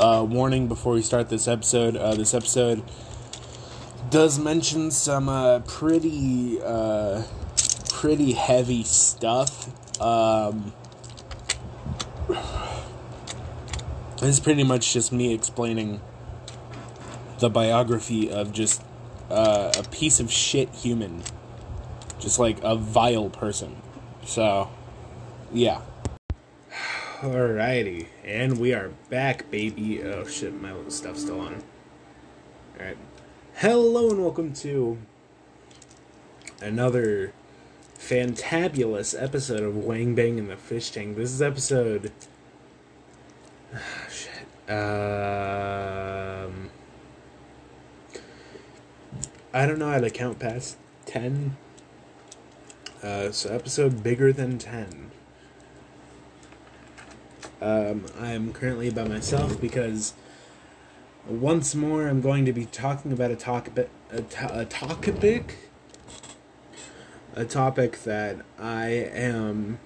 uh, warning before we start this episode. Uh, this episode does mention some uh, pretty uh, pretty heavy stuff. Um, this is pretty much just me explaining the biography of just uh, a piece of shit human, just like a vile person. So, yeah. Alrighty, and we are back, baby. Oh shit, my little stuff's still on. Alright. Hello and welcome to another fantabulous episode of Wang Bang and the Fish Tank. This is episode. Oh, shit. Um. I don't know how to count past 10. Uh, so, episode bigger than 10. Um, I'm currently by myself because once more I'm going to be talking about a topic, a, to- a topic, a topic that I am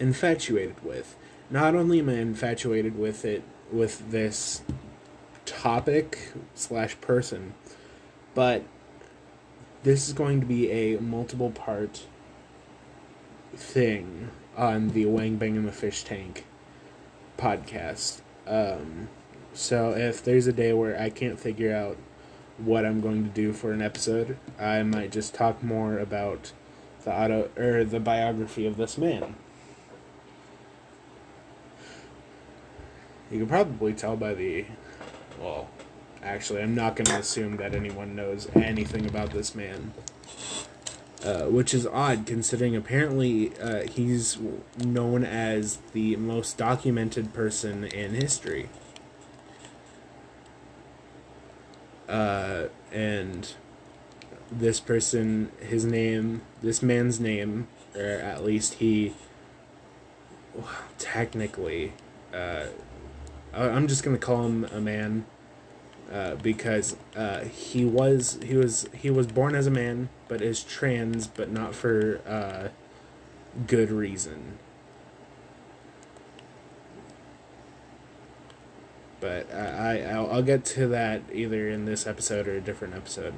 infatuated with. Not only am I infatuated with it, with this topic slash person, but this is going to be a multiple part thing on the Wang Bang and the Fish Tank podcast. Um, so if there's a day where I can't figure out what I'm going to do for an episode, I might just talk more about the auto or the biography of this man. You can probably tell by the well, actually, I'm not going to assume that anyone knows anything about this man. Uh, which is odd considering apparently uh, he's known as the most documented person in history. Uh, and this person, his name, this man's name, or at least he, well, technically, uh, I'm just gonna call him a man uh, because he was he was he was born as a man, but is trans, but not for uh, good reason. But I, I I'll, I'll get to that either in this episode or a different episode.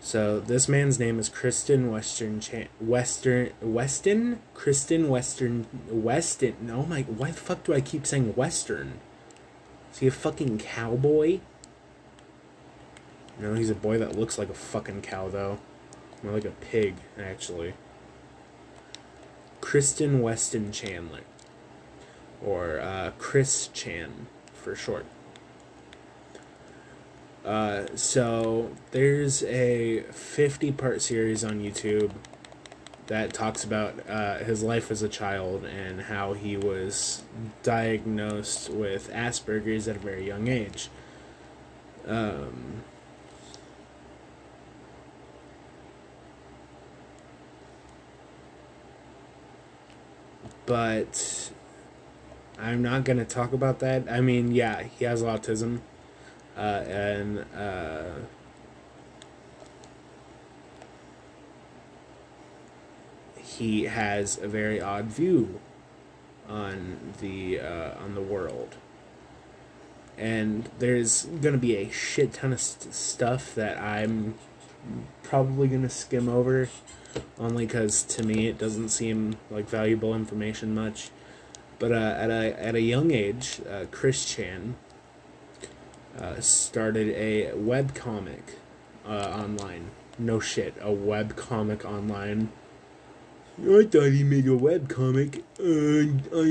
So this man's name is Kristen Western Chan- Western Weston Kristen Western Weston. Oh my! Why the fuck do I keep saying Western? Is he a fucking cowboy? No, he's a boy that looks like a fucking cow though, more like a pig actually. Kristen Weston Chandler, or uh, Chris Chan for short. Uh, so there's a 50 part series on YouTube that talks about uh, his life as a child and how he was diagnosed with Asperger's at a very young age. Um, but I'm not going to talk about that. I mean, yeah, he has autism uh, and uh, he has a very odd view on the uh, on the world. And there's gonna be a shit ton of st- stuff that I'm probably gonna skim over, only because to me it doesn't seem like valuable information much. But uh, at a at a young age, uh, Chris Chan uh, started a web comic uh, online. No shit, a web comic online. I thought he made a web comic. and uh,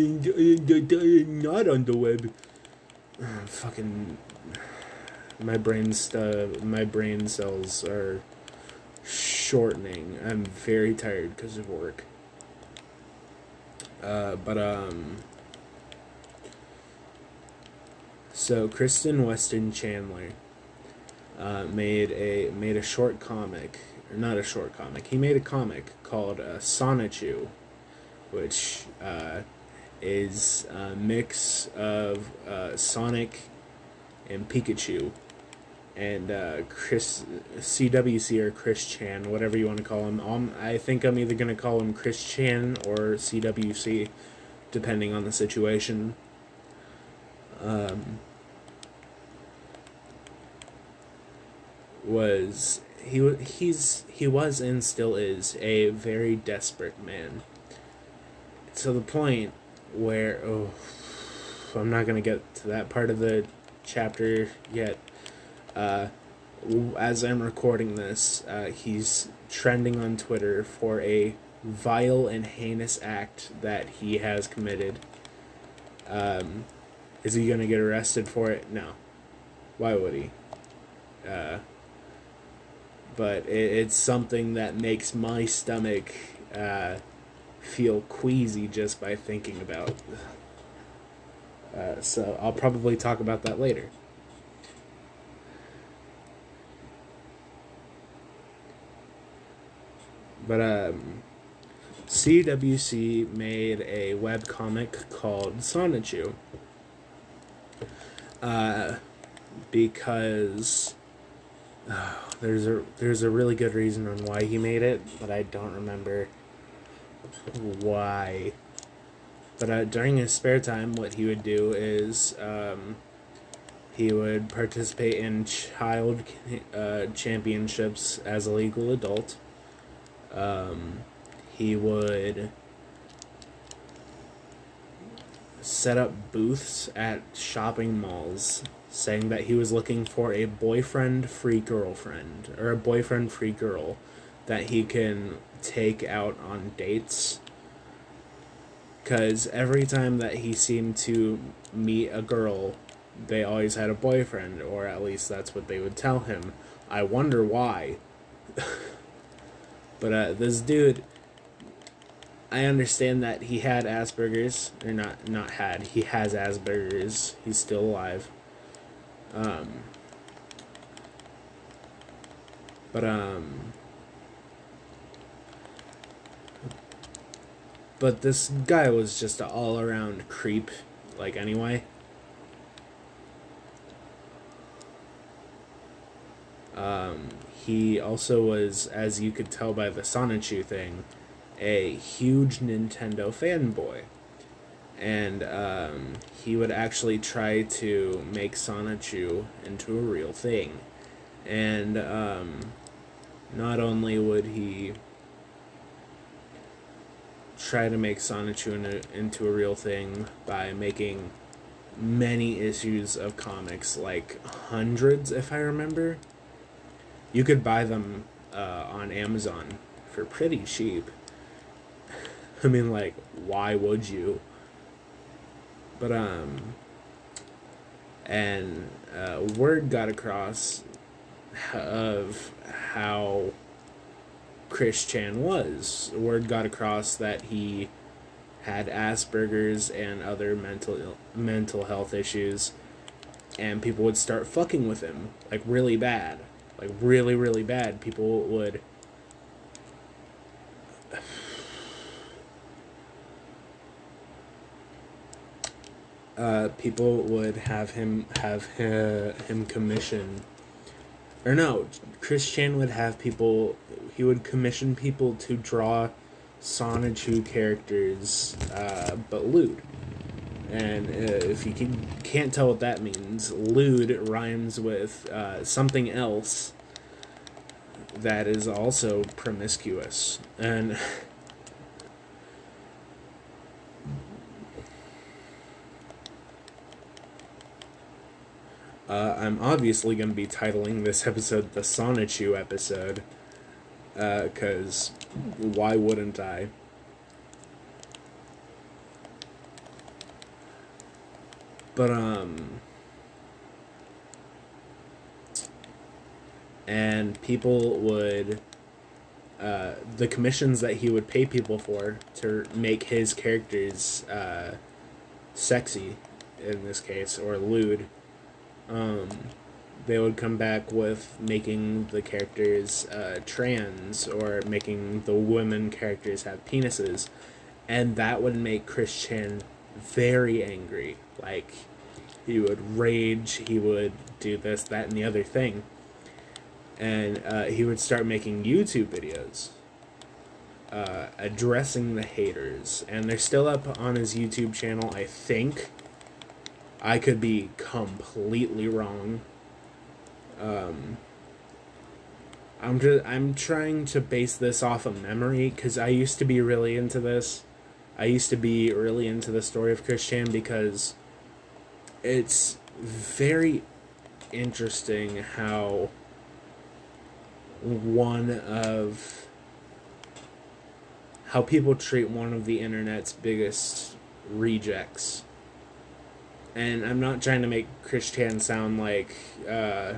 not on the web. Uh, fucking, my brain's uh, my brain cells are shortening. I'm very tired because of work. Uh, but um. So Kristen Weston Chandler uh, made a made a short comic, not a short comic. He made a comic called uh, Sonichu, which uh, is a mix of uh, Sonic and Pikachu. and uh, Chris CWC or Chris Chan, whatever you want to call him. Um, I think I'm either gonna call him Chris Chan or CWC, depending on the situation. Um, was he he's he was and still is a very desperate man to the point where oh I'm not gonna get to that part of the chapter yet. Uh, as I'm recording this, uh, he's trending on Twitter for a vile and heinous act that he has committed. Um, is he gonna get arrested for it? No. Why would he? Uh, but it, it's something that makes my stomach uh, feel queasy just by thinking about. Uh, so I'll probably talk about that later. But um, CWC made a web comic called Sonichu. Uh, because uh, there's a there's a really good reason on why he made it, but I don't remember why. But uh, during his spare time, what he would do is um, he would participate in child uh, championships as a legal adult. Um, he would set up booths at shopping malls saying that he was looking for a boyfriend free girlfriend or a boyfriend free girl that he can take out on dates because every time that he seemed to meet a girl they always had a boyfriend or at least that's what they would tell him i wonder why but uh, this dude I understand that he had Asperger's, or not not had. He has Asperger's. He's still alive. Um, but um, but this guy was just an all around creep, like anyway. Um, he also was, as you could tell by the Sonichu thing, a huge Nintendo fanboy. And um, he would actually try to make Sonichu into a real thing. And um, not only would he try to make Sonichu into a real thing by making many issues of comics, like hundreds, if I remember. You could buy them uh, on Amazon for pretty cheap. I mean, like, why would you? But, um, and uh, word got across of how Chris Chan was. Word got across that he had Asperger's and other mental mental health issues, and people would start fucking with him like really bad, like really really bad. People would uh, people would have him have him commission, or no, Chris Chan would have people. He would commission people to draw Sonichu characters, uh, but lewd. And uh, if you can, can't tell what that means, lewd rhymes with uh, something else that is also promiscuous. And Uh, I'm obviously going to be titling this episode the Sonichu episode, because uh, why wouldn't I? But, um. And people would. Uh, the commissions that he would pay people for to make his characters uh, sexy, in this case, or lewd um, they would come back with making the characters uh, trans or making the women characters have penises, and that would make Chris Chan very angry. Like, He would rage. He would do this, that, and the other thing. And uh, he would start making YouTube videos uh, addressing the haters. And they're still up on his YouTube channel, I think. I could be completely wrong. Um, I'm just I'm trying to base this off of memory because I used to be really into this. I used to be really into the story of Christian because it's very interesting how one of how people treat one of the internet's biggest rejects. And I'm not trying to make Chris Chan sound like uh,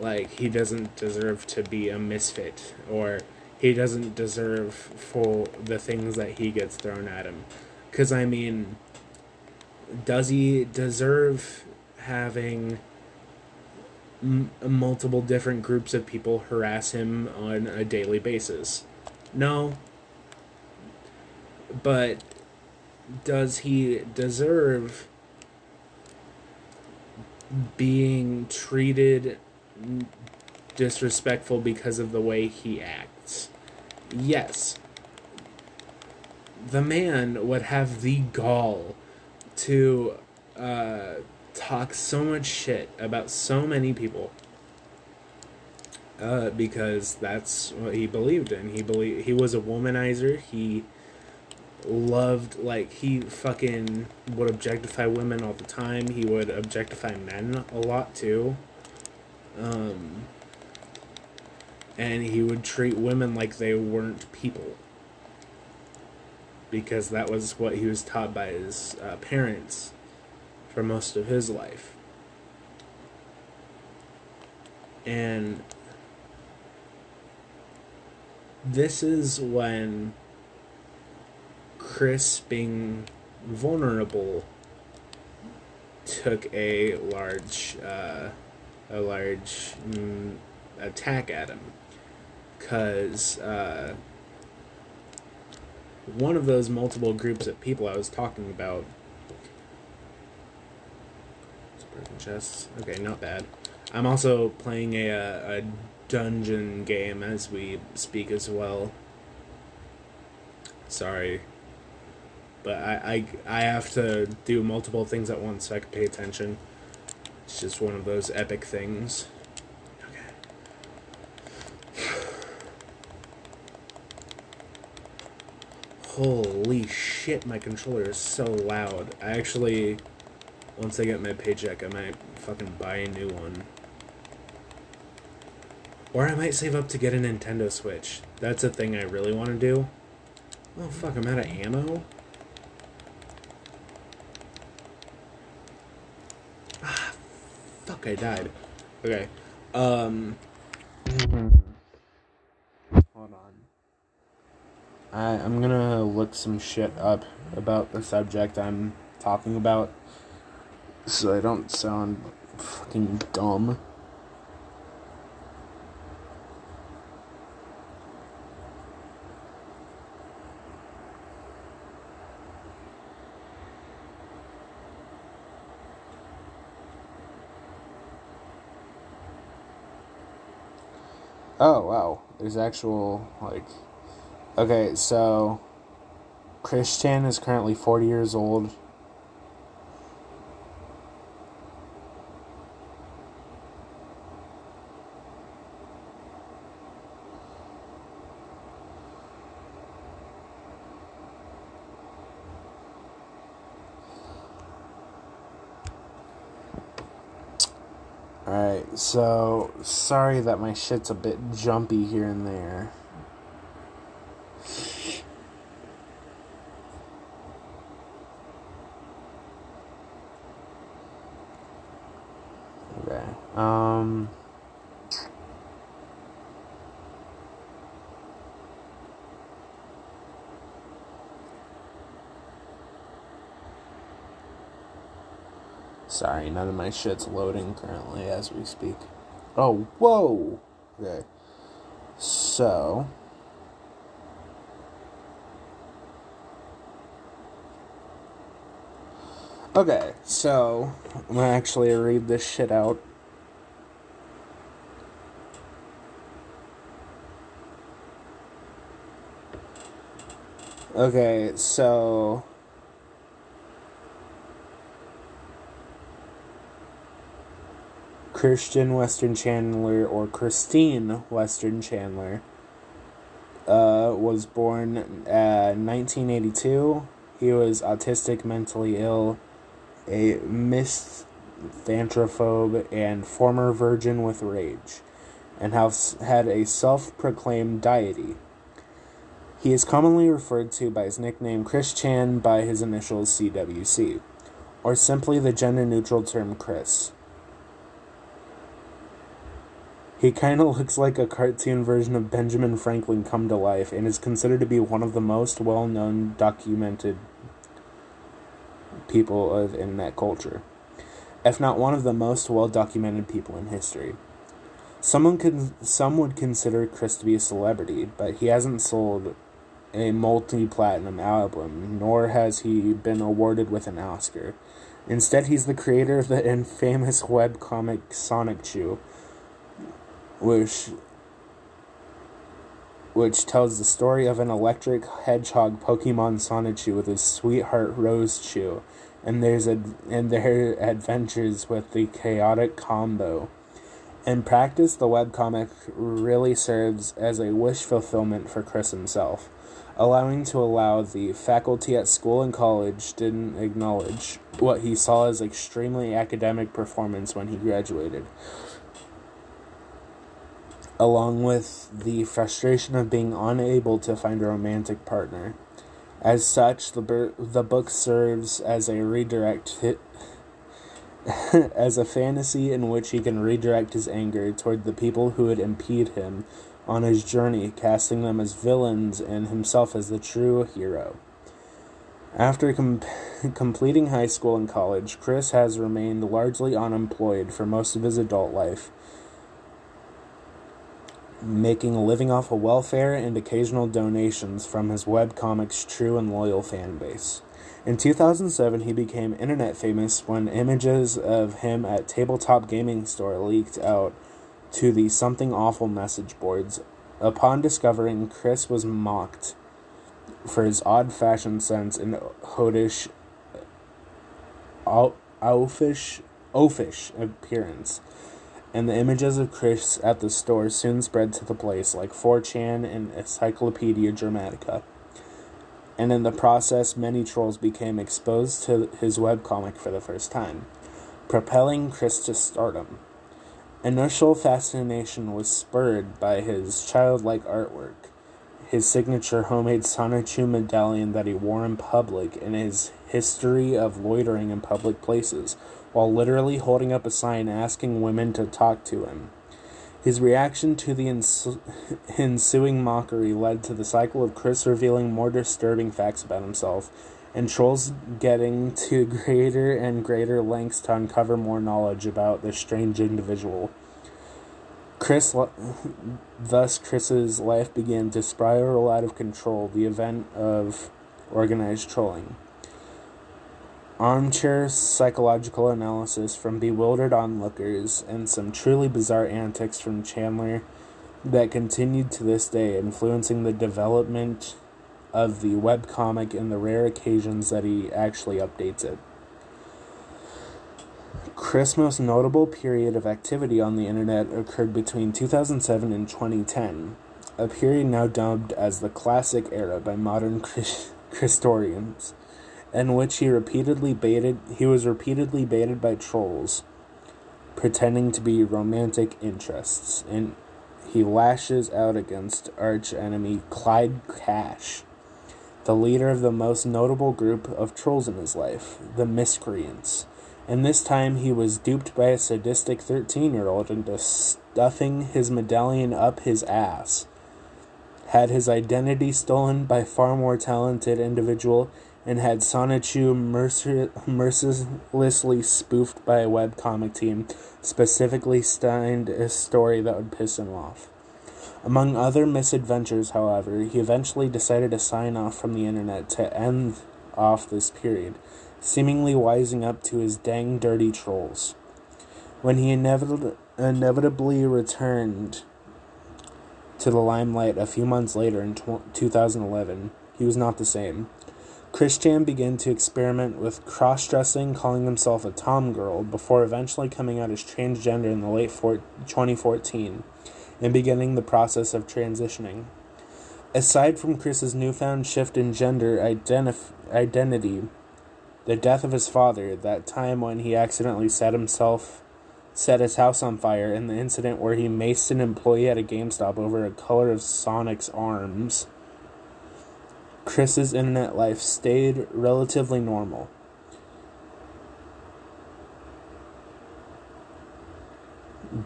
like he doesn't deserve to be a misfit or he doesn't deserve for the things that he gets thrown at him. Cuz I mean does he deserve having m- multiple different groups of people harass him on a daily basis? No. But does he deserve being treated disrespectful because of the way he acts. Yes. The man would have the gall to uh, talk so much shit about so many people uh, because that's what he believed in. He believed he was a womanizer. He loved like he fucking would objectify women all the time. He would objectify men a lot too. Um, and he would treat women like they weren't people. Because that was what he was taught by his uh, parents for most of his life. And this is when Chris, being vulnerable, took a large. Uh, a large mm, attack at him because uh, one of those multiple groups of people I was talking about. Chests. Okay, not bad. I'm also playing a, a dungeon game as we speak as well. Sorry. But I, I, I have to do multiple things at once so I can pay attention. It's just one of those epic things. Okay. Holy shit, my controller is so loud. I actually, once I get my paycheck, I might fucking buy a new one. Or I might save up to get a Nintendo Switch. That's a thing I really want to do. Oh fuck, I'm out of ammo? Fuck, I died. Okay. Um. Hold on. I, I'm gonna look some shit up about the subject I'm talking about so I don't sound fucking dumb. Oh wow, there's actual like Okay, so Christian is currently 40 years old. Alright, so sorry that my shit's a bit jumpy here and there. Okay. Um Sorry, none of my shit's loading currently as we speak. Oh, whoa! Okay. So. Okay, so I'm gonna actually read this shit out. Okay, so Christian Western Chandler or Christine Western Chandler uh, was born uh, 1982. He was autistic, mentally ill, a misanthrophobe, and former virgin with rage, and has had a self proclaimed deity. He is commonly referred to by his nickname Chris Chan by his initials CWC, or simply the gender neutral term Chris. He kind of looks like a cartoon version of Benjamin Franklin come to life and is considered to be one of the most well known documented people of internet culture, if not one of the most well documented people in history. Someone can, some would consider Chris to be a celebrity, but he hasn't sold a multi platinum album, nor has he been awarded with an Oscar. Instead, he's the creator of the infamous webcomic Sonichu which which tells the story of an electric hedgehog Pokemon Sonichu with his sweetheart Rosechu, and there's a and their adventures with the chaotic combo. In practice, the webcomic really serves as a wish fulfillment for Chris himself, allowing to allow the faculty at school and college didn't acknowledge what he saw as extremely academic performance when he graduated along with the frustration of being unable to find a romantic partner. As such, the, ber- the book serves as a redirect hit, as a fantasy in which he can redirect his anger toward the people who would impede him on his journey, casting them as villains and himself as the true hero. After com- completing high school and college, Chris has remained largely unemployed for most of his adult life making a living off of welfare and occasional donations from his webcomics' true and loyal fan base. In 2007, he became internet famous when images of him at Tabletop Gaming Store leaked out to the Something Awful message boards. Upon discovering Chris was mocked for his odd fashion sense and hodish, oafish, oafish appearance and the images of Chris at the store soon spread to the place like 4chan and Encyclopedia Dramatica. And in the process, many trolls became exposed to his webcomic for the first time, propelling Chris to stardom. Initial fascination was spurred by his childlike artwork, his signature homemade Sonichu medallion that he wore in public, and his history of loitering in public places, while literally holding up a sign asking women to talk to him. His reaction to the ensu- ensuing mockery led to the cycle of Chris revealing more disturbing facts about himself, and trolls getting to greater and greater lengths to uncover more knowledge about this strange individual. Chris, thus, Chris's life began to spiral out of control, the event of organized trolling. Armchair psychological analysis from bewildered onlookers and some truly bizarre antics from Chandler that continued to this day, influencing the development of the webcomic and the rare occasions that he actually updates it. Chris' most notable period of activity on the internet occurred between 2007 and 2010, a period now dubbed as the Classic Era by modern Christorians in which he repeatedly baited he was repeatedly baited by trolls pretending to be romantic interests and he lashes out against arch enemy Clyde Cash, the leader of the most notable group of trolls in his life, the Miscreants. And this time he was duped by a sadistic 13 year old into stuffing his medallion up his ass. Had his identity stolen by far more talented individual and had Sonichu mercil- mercilessly spoofed by a webcomic team, specifically styled a story that would piss him off. Among other misadventures, however, he eventually decided to sign off from the internet to end off this period, seemingly wising up to his dang dirty trolls. When he inevitably, inevitably returned to the limelight a few months later in 2011, he was not the same. Chris Chan began to experiment with cross dressing, calling himself a Tom girl, before eventually coming out as transgender in the late 2014 and beginning the process of transitioning. Aside from Chris's newfound shift in gender identif- identity, the death of his father, that time when he accidentally set himself set his house on fire, and the incident where he maced an employee at a GameStop over a color of Sonic's arms, Chris's internet life stayed relatively normal.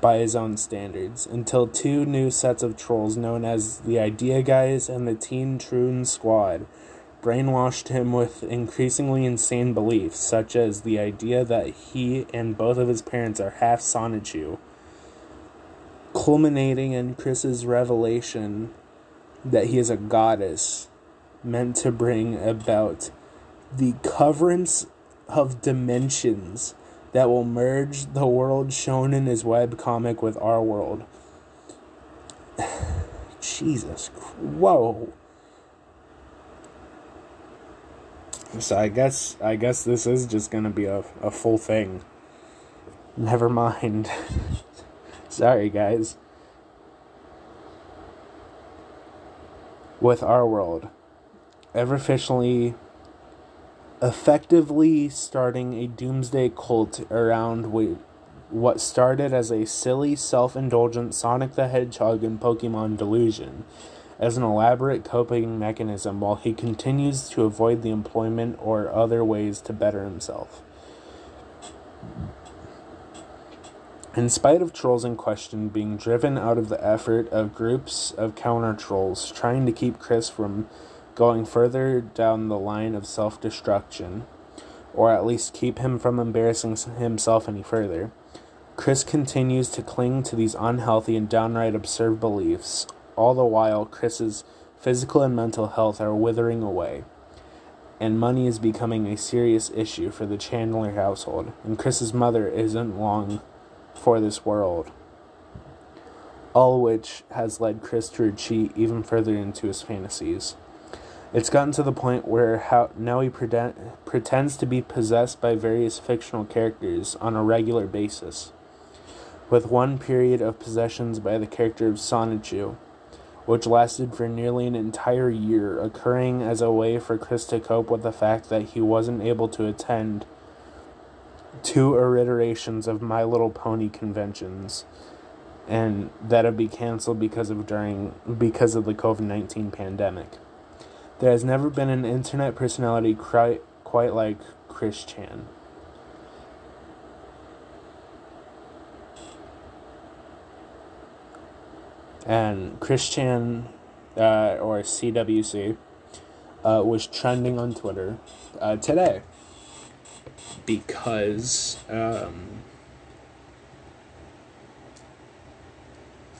by his own standards until two new sets of trolls known as the Idea Guys and the Teen Troon Squad brainwashed him with increasingly insane beliefs, such as the idea that he and both of his parents are half Sonichu, culminating in Chris's revelation that he is a goddess meant to bring about the coverance of dimensions that will merge the world shown in his web comic with our world. Jesus, whoa. So I guess I guess this is just gonna be a, a full thing. Never mind. Sorry guys. With our world. Ever officially effectively starting a doomsday cult around what started as a silly, self indulgent Sonic the Hedgehog and Pokemon delusion as an elaborate coping mechanism while he continues to avoid the employment or other ways to better himself. In spite of trolls in question being driven out of the effort of groups of counter trolls trying to keep Chris from going further down the line of self destruction, or at least keep him from embarrassing himself any further, Chris continues to cling to these unhealthy and downright absurd beliefs, all the while, Chris's physical and mental health are withering away, and money is becoming a serious issue for the Chandler household, and Chris's mother isn't long for this world. All which has led Chris to retreat even further into his fantasies. It's gotten to the point where how, now he pretend, pretends to be possessed by various fictional characters on a regular basis, with one period of possessions by the character of Sonichu, which lasted for nearly an entire year, occurring as a way for Chris to cope with the fact that he wasn't able to attend two iterations of My Little Pony conventions and that would be canceled because of during because of the COVID-19 pandemic. There has never been an internet personality quite, quite like Chris Chan. and Chris Chan, uh, or CWC, uh, was trending on Twitter uh, today because um,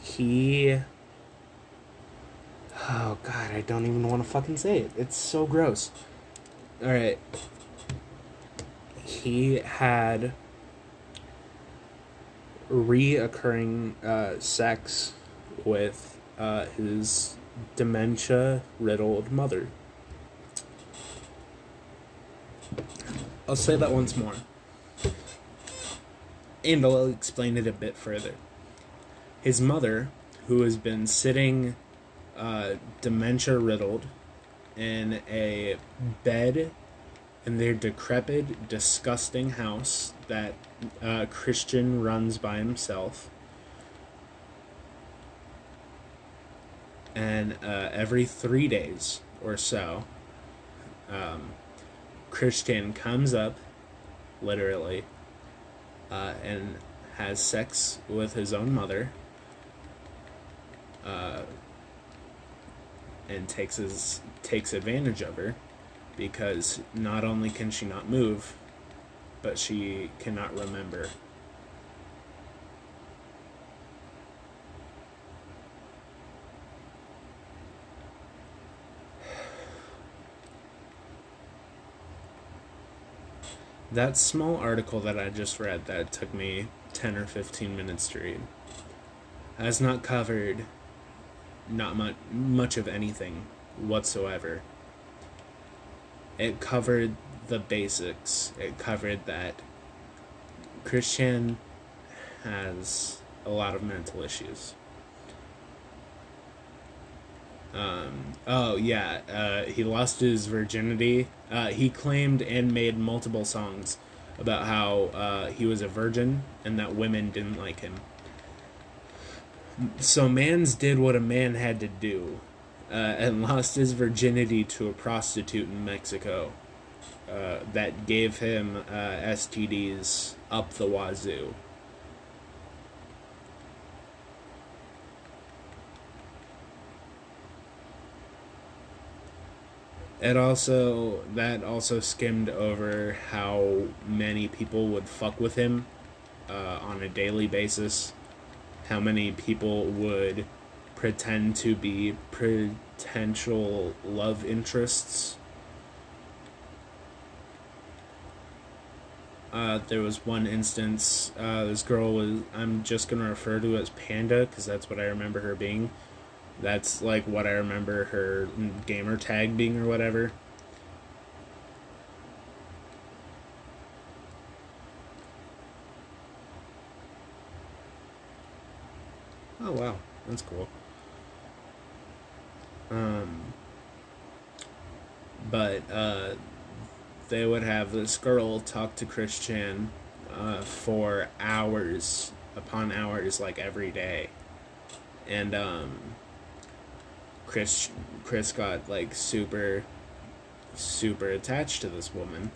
he. Oh god, I don't even want to fucking say it. It's so gross. Alright. He had reoccurring uh, sex with uh, his dementia riddled mother. I'll say that once more. And I'll explain it a bit further. His mother, who has been sitting uh, dementia riddled in a bed in their decrepit, disgusting house that uh, Christian runs by himself, and uh, every three days or so, um, Christian comes up, literally, uh, and has sex with his own mother, uh, and takes his takes advantage of her, because not only can she not move, but she cannot remember. That small article that I just read that took me 10 or 15 minutes to read has not covered not much much of anything whatsoever. It covered the basics. It covered that Christian has a lot of mental issues. Um, oh yeah, uh, he lost his virginity. Uh, he claimed and made multiple songs about how uh, he was a virgin and that women didn't like him. So Mans did what a man had to do, uh, and lost his virginity to a prostitute in Mexico. Uh, that gave him uh, STDs up the wazoo. It also that also skimmed over how many people would fuck with him uh, on a daily basis. How many people would pretend to be potential love interests. Uh, there was one instance. Uh, this girl was. I'm just gonna refer to as Panda because that's what I remember her being that's like what I remember her gamer tag being or whatever. Oh wow, that's cool. Um, but uh, they would have this girl talk to Christian uh, for hours upon hours, like every day, and um, Chris Chris got like super super attached to this woman,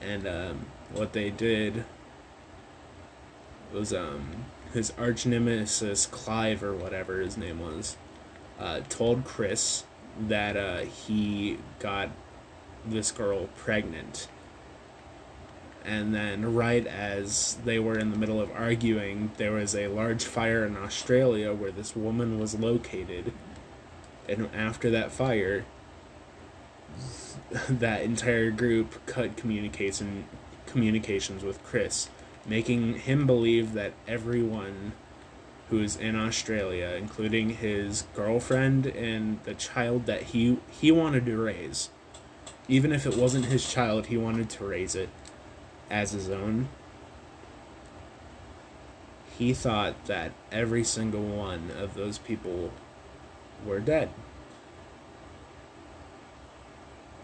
and um, what they did was um, his arch nemesis Clive or whatever his name was uh, told Chris that uh, he got this girl pregnant. And then, right as they were in the middle of arguing, there was a large fire in Australia where this woman was located and after that fire, that entire group cut communication communications with Chris, making him believe that everyone who is in Australia, including his girlfriend and the child that he he wanted to raise, even if it wasn't his child, he wanted to raise it as his own. He thought that every single one of those people were dead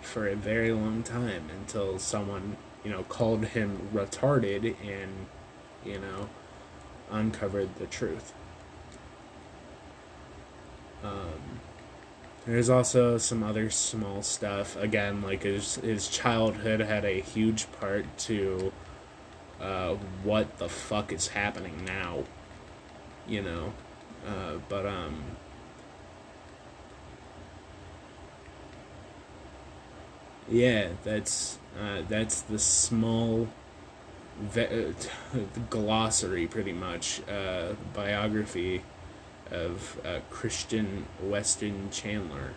for a very long time until someone, you know, called him retarded and, you know, uncovered the truth. Um, there's also some other small stuff. Again, like his his childhood had a huge part to uh, what the fuck is happening now. You know, uh, but um, Yeah, that's uh, that's the small ve- glossary, pretty much uh, biography of uh, Christian Weston Chandler,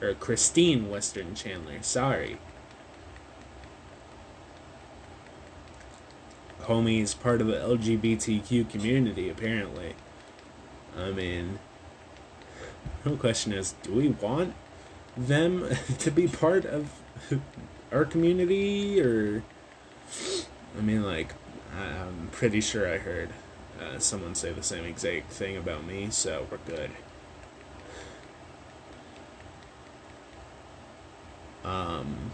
or Christine Weston Chandler. Sorry. Homie's part of the LGBTQ community, apparently. I mean, no question is, do we want them to be part of our community or I mean like I'm pretty sure I heard uh, someone say the same exact thing about me, so we're good. Um,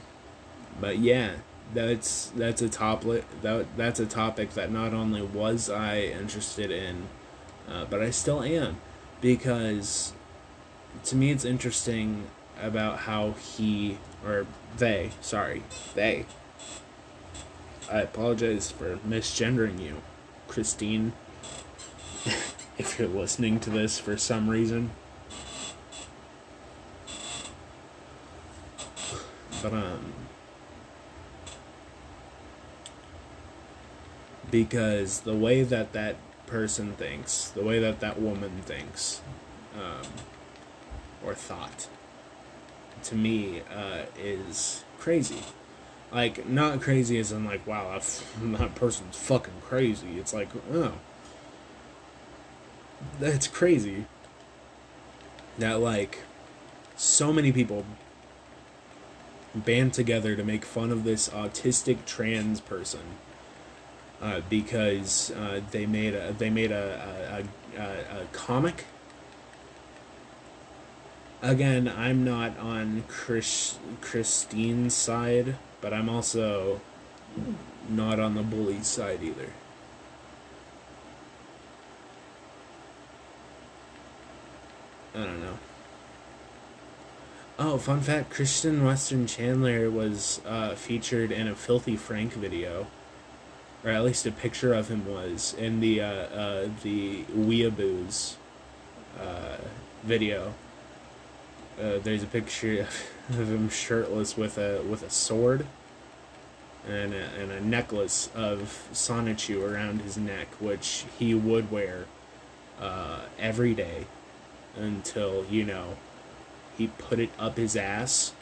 but yeah, that's that's a topic that that's a topic that not only was I interested in, uh, but I still am, because to me it's interesting about how he or they, sorry, they. I apologize for misgendering you, Christine. if you're listening to this for some reason. But um because the way that that person thinks, the way that that woman thinks, um, or thought, to me uh, is crazy Like, not crazy as in, like, wow, that, that person's fucking crazy. It's like, oh. That's crazy. That, like, so many people band together to make fun of this autistic trans person uh, because uh, they made a they made a a, a, a comic. Again, I'm not on Chris Christine's side, but I'm also not on the bully side either. I don't know. Oh, fun fact: Christian Weston Chandler was uh, featured in a Filthy Frank video, or at least a picture of him was in the uh, uh, the Weeaboos uh, video. Uh, there's a picture of him shirtless with a with a sword and a, and a necklace of Sonichu around his neck, which he would wear uh, every day until you know he put it up his ass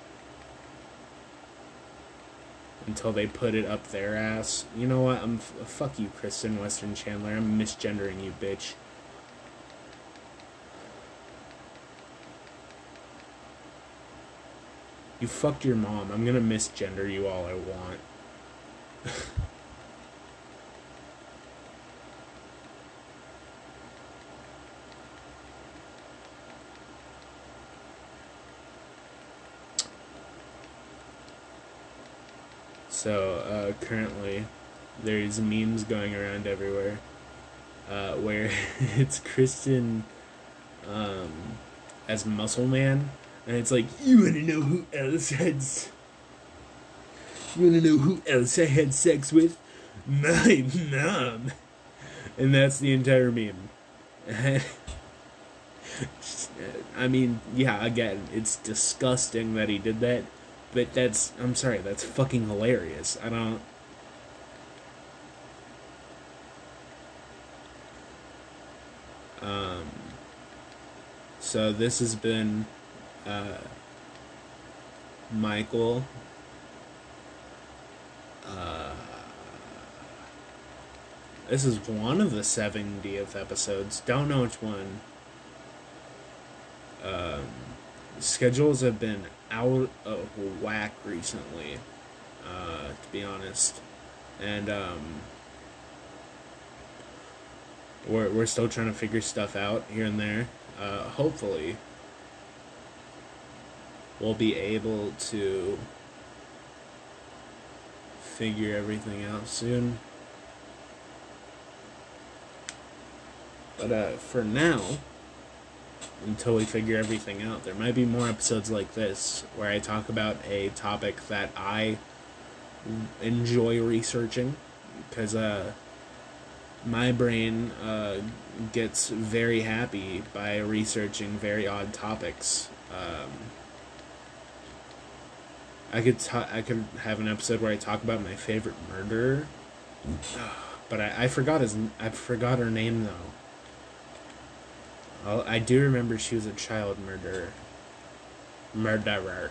until they put it up their ass. You know what? I'm fuck you, Kristen Weston Chandler. I'm misgendering you, bitch. You fucked your mom. I'm gonna misgender you all I want. So uh, currently, there's memes going around everywhere, uh, where it's Kristen um, as Muscle Man, and it's like, you wanna know who else had? You wanna know who else I had sex with? My mom, and that's the entire meme. I mean, yeah, again, it's disgusting that he did that, but that's, I'm sorry, that's fucking hilarious. I don't. Um, so this has been uh, Michael. Uh, this is one of the 70th episodes. Don't know which one. Um, schedules have been out of whack recently, uh, to be honest. And um, we're, we're still trying to figure stuff out here and there. Uh, hopefully, we'll be able to figure everything out soon. But uh, for now, until we figure everything out, there might be more episodes like this where I talk about a topic that I enjoy researching because uh, my brain uh, gets very happy by researching very odd topics. Um, I could ta- I could have an episode where I talk about my favorite murderer, but I, I forgot his I forgot her name though. I'll, I do remember she was a child murderer. Murderer.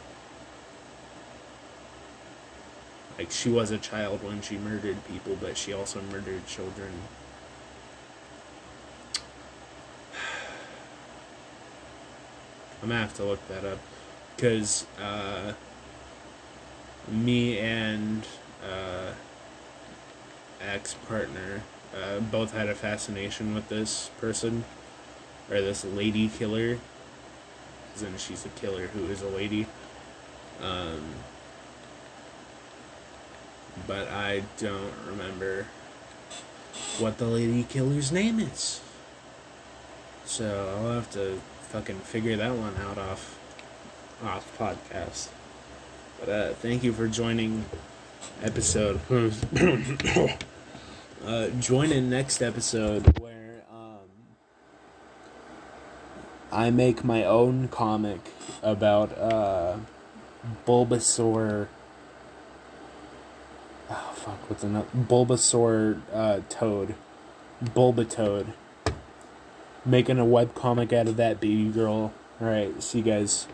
Like she was a child when she murdered people, but she also murdered children. I'm gonna have to look that up, cause uh, me and uh, ex partner uh, both had a fascination with this person or this lady killer. Then she's a killer who is a lady. Um, but I don't remember what the lady killer's name is. So I'll have to fucking figure that one out off off podcast. Uh, thank you for joining episode. uh, join in next episode where um, I make my own comic about uh, Bulbasaur. Oh fuck! What's another Bulbasaur uh, Toad? Bulbatoad. Making a web comic out of that baby girl. All right, see you guys.